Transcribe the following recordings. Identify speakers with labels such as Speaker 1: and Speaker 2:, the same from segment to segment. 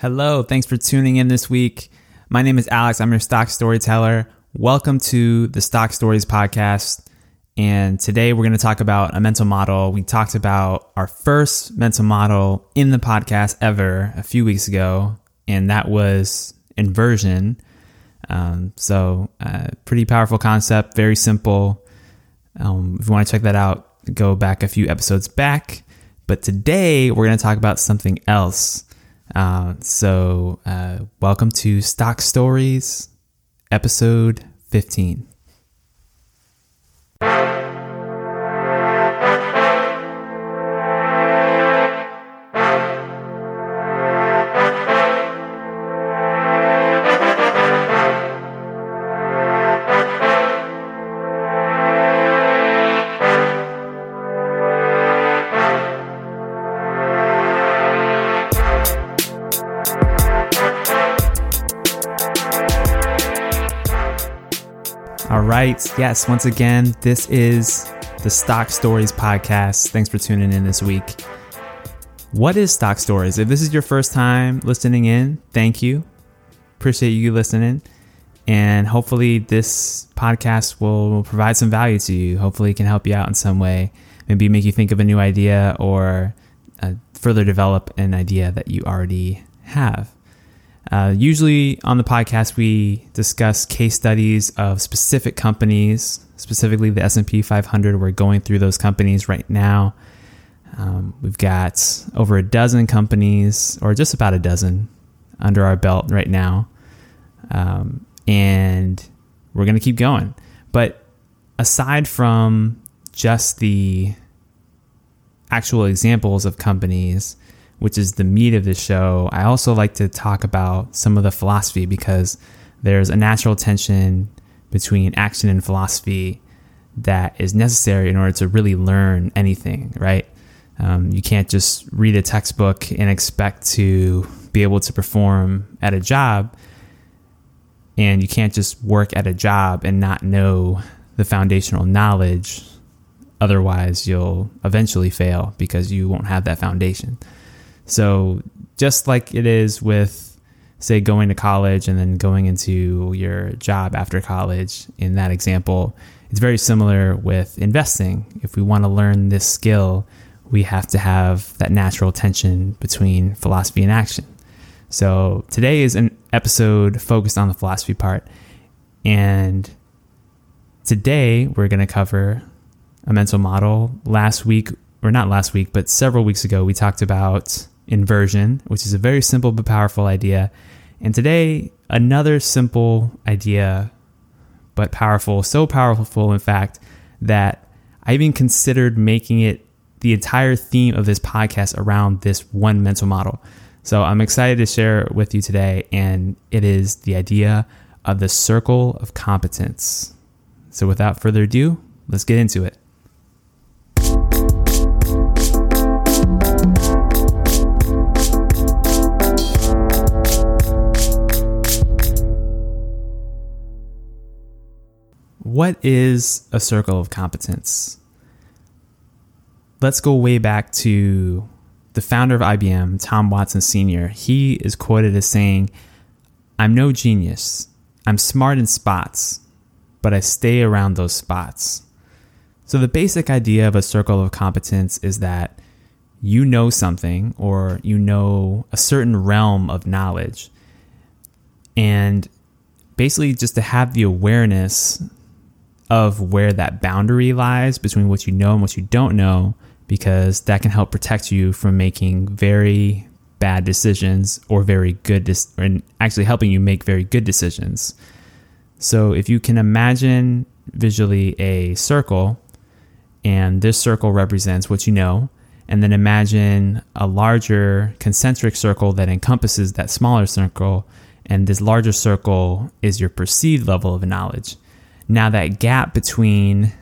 Speaker 1: Hello, thanks for tuning in this week. My name is Alex. I'm your stock storyteller. Welcome to the Stock Stories podcast. And today we're going to talk about a mental model. We talked about our first mental model in the podcast ever a few weeks ago, and that was inversion. Um, so, uh, pretty powerful concept, very simple. Um, if you want to check that out, go back a few episodes back. But today we're going to talk about something else. Uh, so, uh, welcome to Stock Stories, episode 15. Right. Yes, once again, this is the Stock Stories podcast. Thanks for tuning in this week. What is Stock Stories? If this is your first time listening in, thank you. Appreciate you listening. And hopefully, this podcast will provide some value to you. Hopefully, it can help you out in some way. Maybe make you think of a new idea or uh, further develop an idea that you already have. Uh, usually on the podcast, we discuss case studies of specific companies, specifically the S&P 500. We're going through those companies right now. Um, we've got over a dozen companies, or just about a dozen, under our belt right now, um, and we're going to keep going. But aside from just the actual examples of companies, which is the meat of the show, I also like to talk about some of the philosophy because there's a natural tension between action and philosophy that is necessary in order to really learn anything, right? Um, you can't just read a textbook and expect to be able to perform at a job. And you can't just work at a job and not know the foundational knowledge. Otherwise, you'll eventually fail because you won't have that foundation. So, just like it is with, say, going to college and then going into your job after college, in that example, it's very similar with investing. If we want to learn this skill, we have to have that natural tension between philosophy and action. So, today is an episode focused on the philosophy part. And today we're going to cover a mental model. Last week, or not last week, but several weeks ago, we talked about inversion, which is a very simple but powerful idea. And today, another simple idea, but powerful, so powerful, in fact, that I even considered making it the entire theme of this podcast around this one mental model. So I'm excited to share it with you today, and it is the idea of the circle of competence. So without further ado, let's get into it. What is a circle of competence? Let's go way back to the founder of IBM, Tom Watson Sr. He is quoted as saying, I'm no genius. I'm smart in spots, but I stay around those spots. So, the basic idea of a circle of competence is that you know something or you know a certain realm of knowledge. And basically, just to have the awareness of where that boundary lies between what you know and what you don't know, because that can help protect you from making very bad decisions or very good, dis- and actually helping you make very good decisions. So if you can imagine visually a circle, and this circle represents what you know, and then imagine a larger concentric circle that encompasses that smaller circle, and this larger circle is your perceived level of knowledge. Now, that gap between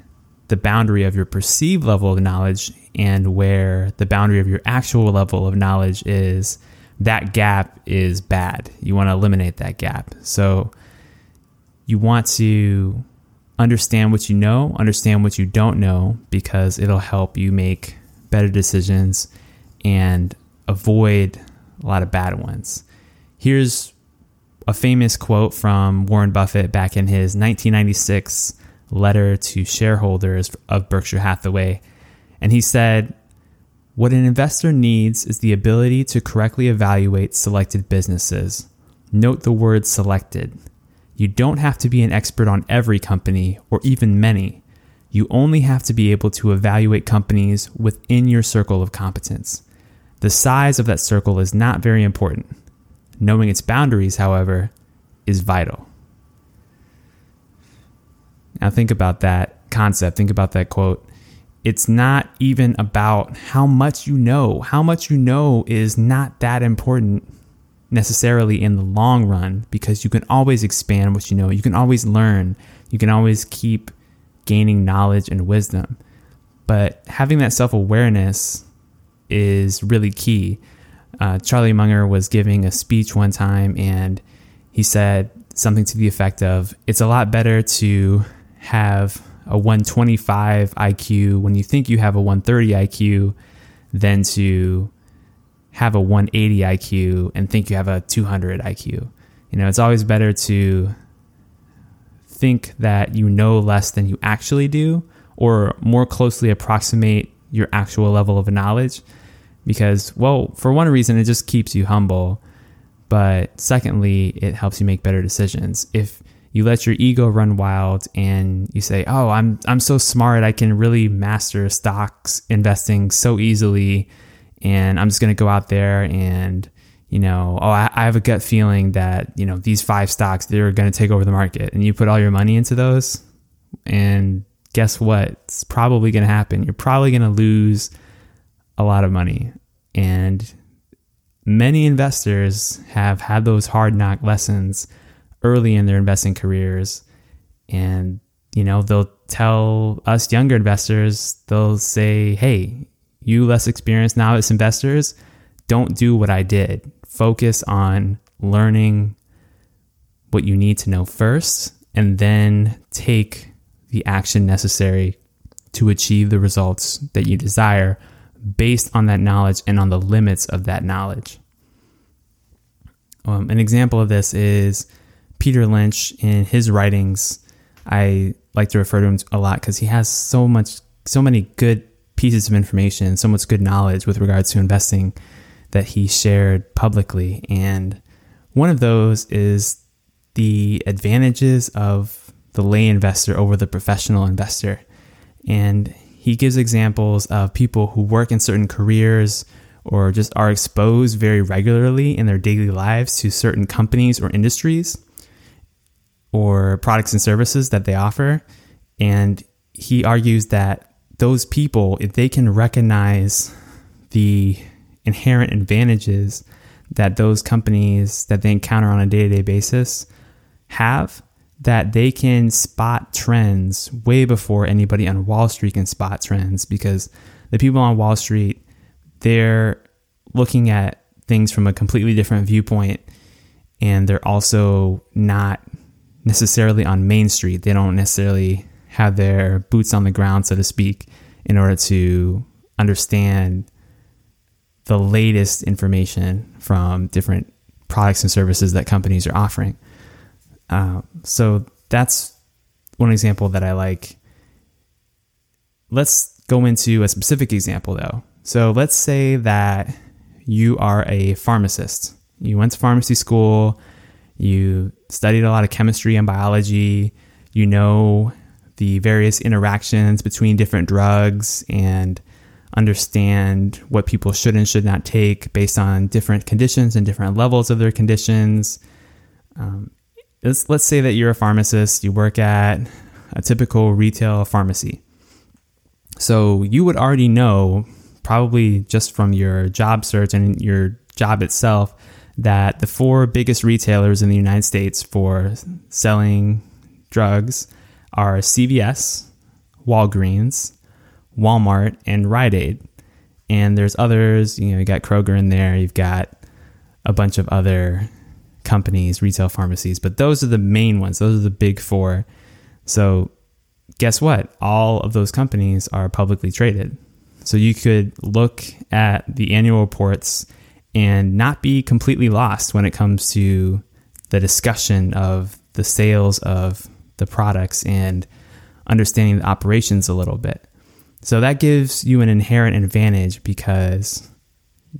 Speaker 1: the boundary of your perceived level of knowledge and where the boundary of your actual level of knowledge is, that gap is bad. You want to eliminate that gap. So, you want to understand what you know, understand what you don't know, because it'll help you make better decisions and avoid a lot of bad ones. Here's a famous quote from Warren Buffett back in his 1996 letter to shareholders of Berkshire Hathaway. And he said, What an investor needs is the ability to correctly evaluate selected businesses. Note the word selected. You don't have to be an expert on every company or even many. You only have to be able to evaluate companies within your circle of competence. The size of that circle is not very important. Knowing its boundaries, however, is vital. Now, think about that concept, think about that quote. It's not even about how much you know. How much you know is not that important necessarily in the long run because you can always expand what you know. You can always learn. You can always keep gaining knowledge and wisdom. But having that self awareness is really key. Uh, Charlie Munger was giving a speech one time and he said something to the effect of It's a lot better to have a 125 IQ when you think you have a 130 IQ than to have a 180 IQ and think you have a 200 IQ. You know, it's always better to think that you know less than you actually do or more closely approximate your actual level of knowledge because well for one reason it just keeps you humble but secondly it helps you make better decisions if you let your ego run wild and you say oh i'm i'm so smart i can really master stocks investing so easily and i'm just going to go out there and you know, oh, I, I have a gut feeling that, you know, these five stocks, they're going to take over the market. And you put all your money into those. And guess what? It's probably going to happen. You're probably going to lose a lot of money. And many investors have had those hard knock lessons early in their investing careers. And, you know, they'll tell us younger investors, they'll say, hey, you less experienced novice investors, don't do what I did focus on learning what you need to know first and then take the action necessary to achieve the results that you desire based on that knowledge and on the limits of that knowledge. Um, an example of this is Peter Lynch in his writings. I like to refer to him a lot because he has so much, so many good pieces of information, so much good knowledge with regards to investing that he shared publicly. And one of those is the advantages of the lay investor over the professional investor. And he gives examples of people who work in certain careers or just are exposed very regularly in their daily lives to certain companies or industries or products and services that they offer. And he argues that those people, if they can recognize the inherent advantages that those companies that they encounter on a day to day basis have that they can spot trends way before anybody on Wall Street can spot trends because the people on Wall Street, they're looking at things from a completely different viewpoint and they're also not necessarily on Main Street. They don't necessarily have their boots on the ground, so to speak, in order to understand the latest information from different products and services that companies are offering. Uh, so that's one example that I like. Let's go into a specific example though. So let's say that you are a pharmacist. You went to pharmacy school, you studied a lot of chemistry and biology, you know the various interactions between different drugs and understand what people should and should not take based on different conditions and different levels of their conditions. Um, let's, let's say that you're a pharmacist, you work at a typical retail pharmacy. So you would already know, probably just from your job search and your job itself, that the four biggest retailers in the United States for selling drugs are CVS, Walgreens, Walmart, and Rite Aid. And there's others, you know, you got Kroger in there, you've got a bunch of other companies, retail pharmacies, but those are the main ones. Those are the big four. So, guess what? All of those companies are publicly traded. So, you could look at the annual reports and not be completely lost when it comes to the discussion of the sales of the products and understanding the operations a little bit. So that gives you an inherent advantage because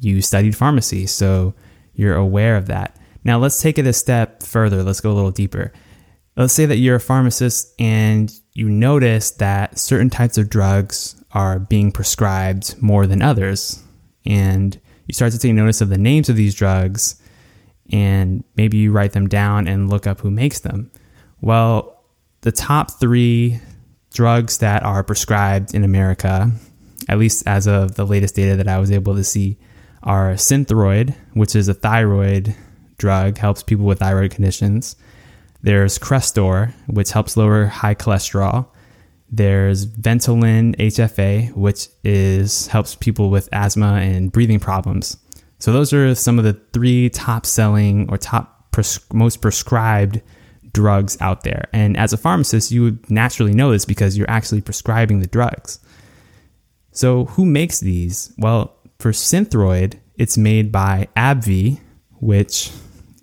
Speaker 1: you studied pharmacy, so you're aware of that. Now let's take it a step further. Let's go a little deeper. Let's say that you're a pharmacist and you notice that certain types of drugs are being prescribed more than others. And you start to take notice of the names of these drugs and maybe you write them down and look up who makes them. Well, the top three drugs that are prescribed in America, at least as of the latest data that I was able to see, are Synthroid, which is a thyroid drug, helps people with thyroid conditions. There's Crestor, which helps lower high cholesterol. There's Ventolin HFA, which is helps people with asthma and breathing problems. So those are some of the three top selling or top pres- most prescribed drugs out there. And as a pharmacist, you would naturally know this because you're actually prescribing the drugs. So who makes these? Well, for Synthroid, it's made by AbbVie, which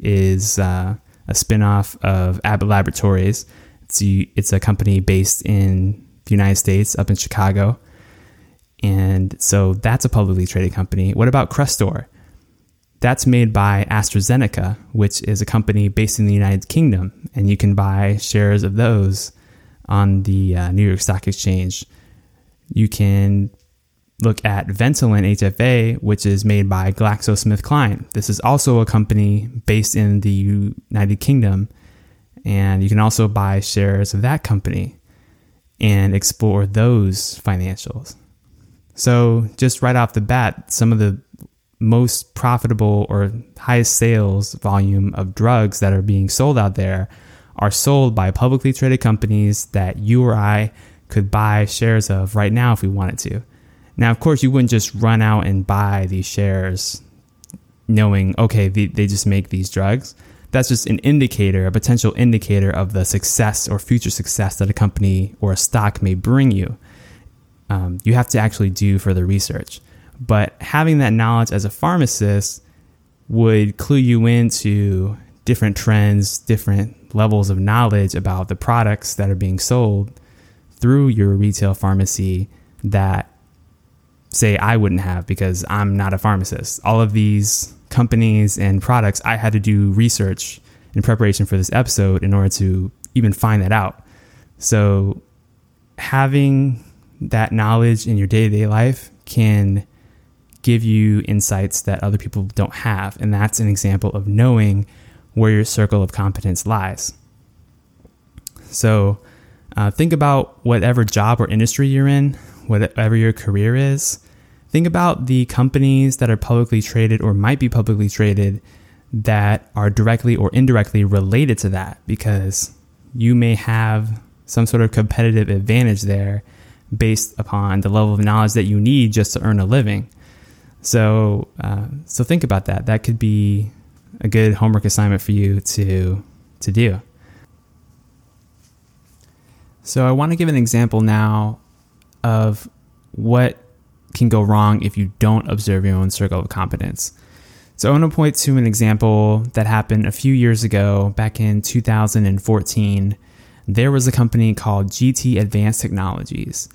Speaker 1: is uh, a spinoff of Abbott Laboratories. It's a, it's a company based in the United States, up in Chicago. And so that's a publicly traded company. What about Crestor? That's made by AstraZeneca, which is a company based in the United Kingdom, and you can buy shares of those on the uh, New York Stock Exchange. You can look at Ventolin HFA, which is made by GlaxoSmithKline. This is also a company based in the United Kingdom, and you can also buy shares of that company and explore those financials. So, just right off the bat, some of the most profitable or highest sales volume of drugs that are being sold out there are sold by publicly traded companies that you or I could buy shares of right now if we wanted to. Now, of course, you wouldn't just run out and buy these shares knowing, okay, they, they just make these drugs. That's just an indicator, a potential indicator of the success or future success that a company or a stock may bring you. Um, you have to actually do further research. But having that knowledge as a pharmacist would clue you into different trends, different levels of knowledge about the products that are being sold through your retail pharmacy that say I wouldn't have because I'm not a pharmacist. All of these companies and products, I had to do research in preparation for this episode in order to even find that out. So having that knowledge in your day-to-day life can give you insights that other people don't have. And that's an example of knowing where your circle of competence lies. So uh, think about whatever job or industry you're in, whatever your career is. Think about the companies that are publicly traded or might be publicly traded that are directly or indirectly related to that because you may have some sort of competitive advantage there based upon the level of knowledge that you need just to earn a living. So, uh, so think about that. That could be a good homework assignment for you to to do. So, I want to give an example now of what can go wrong if you don't observe your own circle of competence. So, I want to point to an example that happened a few years ago, back in 2014. There was a company called GT Advanced Technologies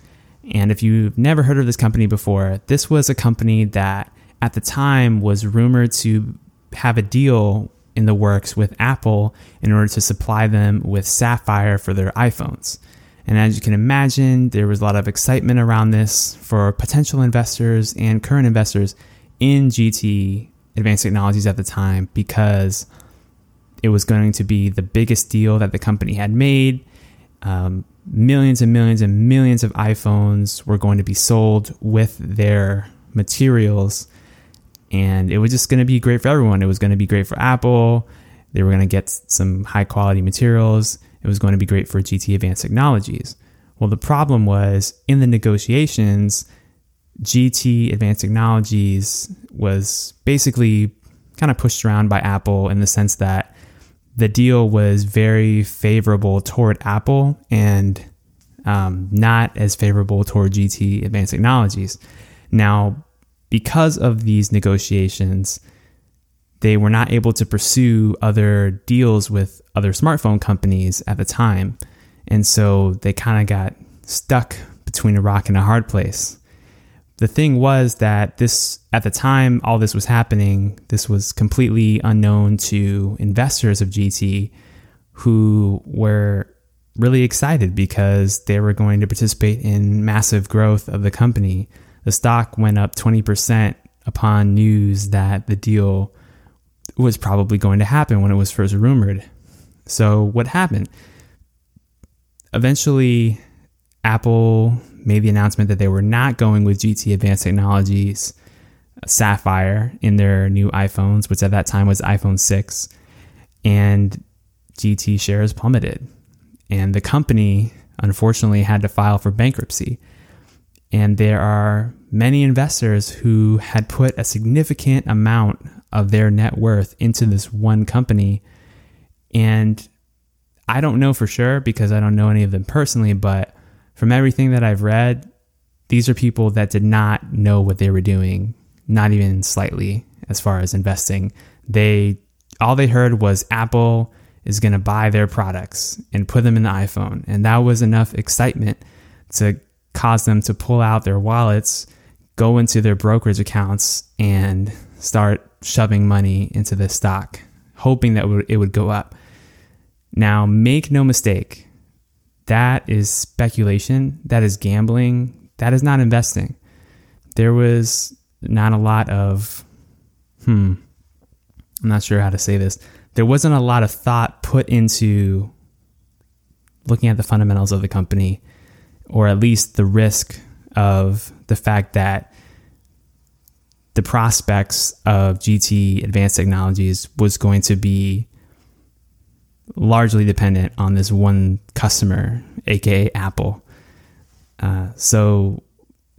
Speaker 1: and if you've never heard of this company before, this was a company that at the time was rumored to have a deal in the works with Apple in order to supply them with Sapphire for their iPhones. And as you can imagine, there was a lot of excitement around this for potential investors and current investors in GT Advanced Technologies at the time because it was going to be the biggest deal that the company had made. Um, millions and millions and millions of iPhones were going to be sold with their materials. And it was just going to be great for everyone. It was going to be great for Apple. They were going to get some high quality materials. It was going to be great for GT Advanced Technologies. Well, the problem was in the negotiations, GT Advanced Technologies was basically kind of pushed around by Apple in the sense that the deal was very favorable toward Apple and um, not as favorable toward GT Advanced Technologies. Now, because of these negotiations, they were not able to pursue other deals with other smartphone companies at the time. And so they kind of got stuck between a rock and a hard place. The thing was that this, at the time all this was happening, this was completely unknown to investors of GT who were really excited because they were going to participate in massive growth of the company. The stock went up 20% upon news that the deal was probably going to happen when it was first rumored. So, what happened? Eventually, Apple made the announcement that they were not going with GT Advanced Technologies uh, Sapphire in their new iPhones, which at that time was iPhone 6. And GT shares plummeted. And the company, unfortunately, had to file for bankruptcy. And there are many investors who had put a significant amount of their net worth into this one company. And I don't know for sure because I don't know any of them personally, but from everything that I've read, these are people that did not know what they were doing, not even slightly as far as investing. They all they heard was Apple is going to buy their products and put them in the iPhone. And that was enough excitement to cause them to pull out their wallets, go into their brokerage accounts and start shoving money into this stock, hoping that it would go up. Now, make no mistake, that is speculation, that is gambling, that is not investing. There was not a lot of, hmm, I'm not sure how to say this. There wasn't a lot of thought put into looking at the fundamentals of the company, or at least the risk of the fact that the prospects of GT Advanced Technologies was going to be largely dependent on this one customer, aka Apple. Uh, so,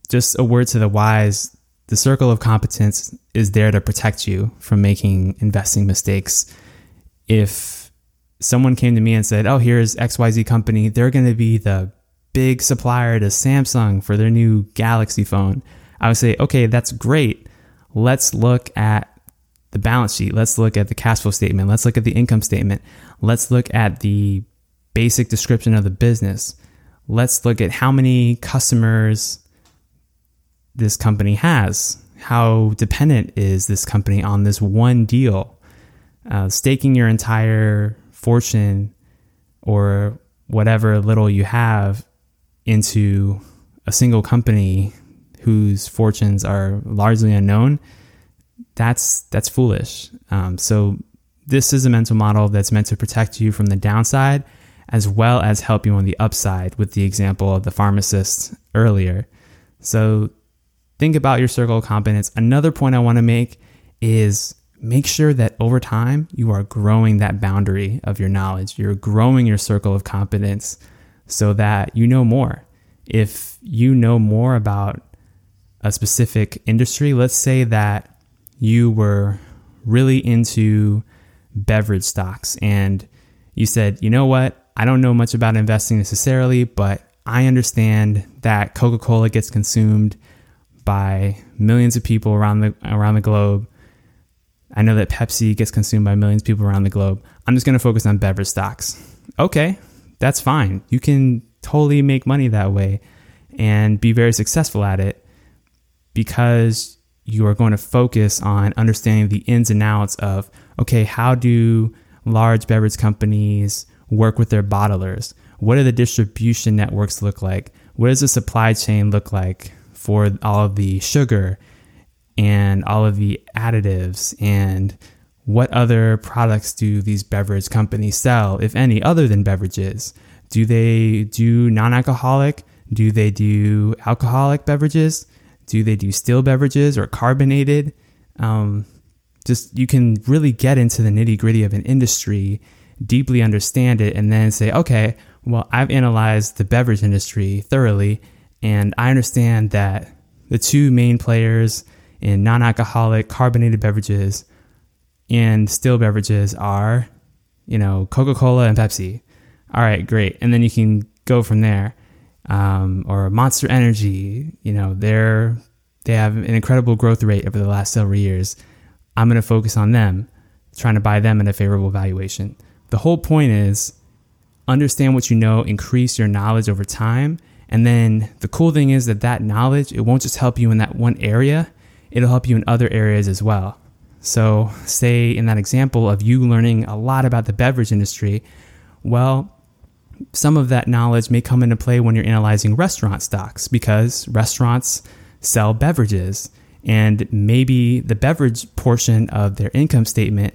Speaker 1: just a word to the wise the circle of competence is there to protect you from making investing mistakes. If someone came to me and said, Oh, here's XYZ company, they're going to be the big supplier to Samsung for their new Galaxy phone, I would say, Okay, that's great let's look at the balance sheet. Let's look at the cash flow statement. Let's look at the income statement. Let's look at the basic description of the business. Let's look at how many customers this company has. How dependent is this company on this one deal? Uh, staking your entire fortune or whatever little you have into a single company whose fortunes are largely unknown, that's that's foolish. Um, so this is a mental model that's meant to protect you from the downside as well as help you on the upside with the example of the pharmacist earlier. So think about your circle of competence. Another point I want to make is make sure that over time you are growing that boundary of your knowledge. You're growing your circle of competence so that you know more. If you know more about a specific industry, let's say that you were really into beverage stocks and you said, you know what, I don't know much about investing necessarily, but I understand that Coca Cola gets consumed by millions of people around the around the globe. I know that Pepsi gets consumed by millions of people around the globe. I'm just going to focus on beverage stocks. Okay, that's fine. You can totally make money that way and be very successful at it because you are going to focus on understanding the ins and outs of okay, how do large beverage companies work with their bottlers? What do the distribution networks look like? What does the supply chain look like for all of the sugar and all of the additives? And what other products do these beverage companies sell, if any, other than beverages? Do they do non alcoholic? Do they do alcoholic beverages? Do they do still beverages or carbonated? Um, just you can really get into the nitty gritty of an industry, deeply understand it, and then say, okay, well, I've analyzed the beverage industry thoroughly, and I understand that the two main players in non alcoholic carbonated beverages and still beverages are, you know, Coca Cola and Pepsi. All right, great. And then you can go from there um, or Monster Energy. You know, they're they have an incredible growth rate over the last several years. I'm going to focus on them, trying to buy them at a favorable valuation. The whole point is understand what you know, increase your knowledge over time. And then the cool thing is that that knowledge, it won't just help you in that one area, it'll help you in other areas as well. So, say in that example of you learning a lot about the beverage industry, well, some of that knowledge may come into play when you're analyzing restaurant stocks because restaurants sell beverages and maybe the beverage portion of their income statement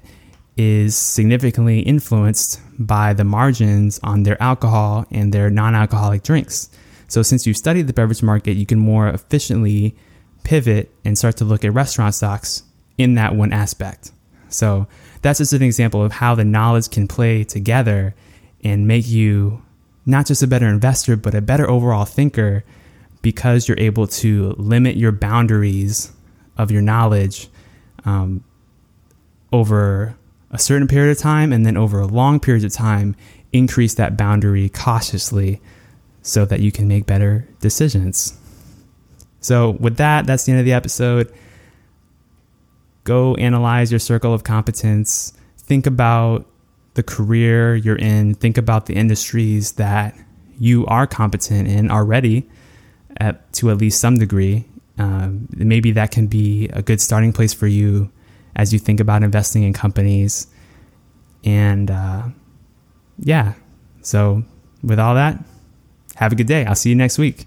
Speaker 1: is significantly influenced by the margins on their alcohol and their non alcoholic drinks. So, since you've studied the beverage market, you can more efficiently pivot and start to look at restaurant stocks in that one aspect. So, that's just an example of how the knowledge can play together and make you not just a better investor, but a better overall thinker because you're able to limit your boundaries of your knowledge um, over a certain period of time and then over a long period of time increase that boundary cautiously so that you can make better decisions. So, with that, that's the end of the episode. Go analyze your circle of competence. Think about the career you're in. Think about the industries that you are competent in already at, to at least some degree. Um, maybe that can be a good starting place for you as you think about investing in companies. And uh, yeah, so with all that, have a good day. I'll see you next week.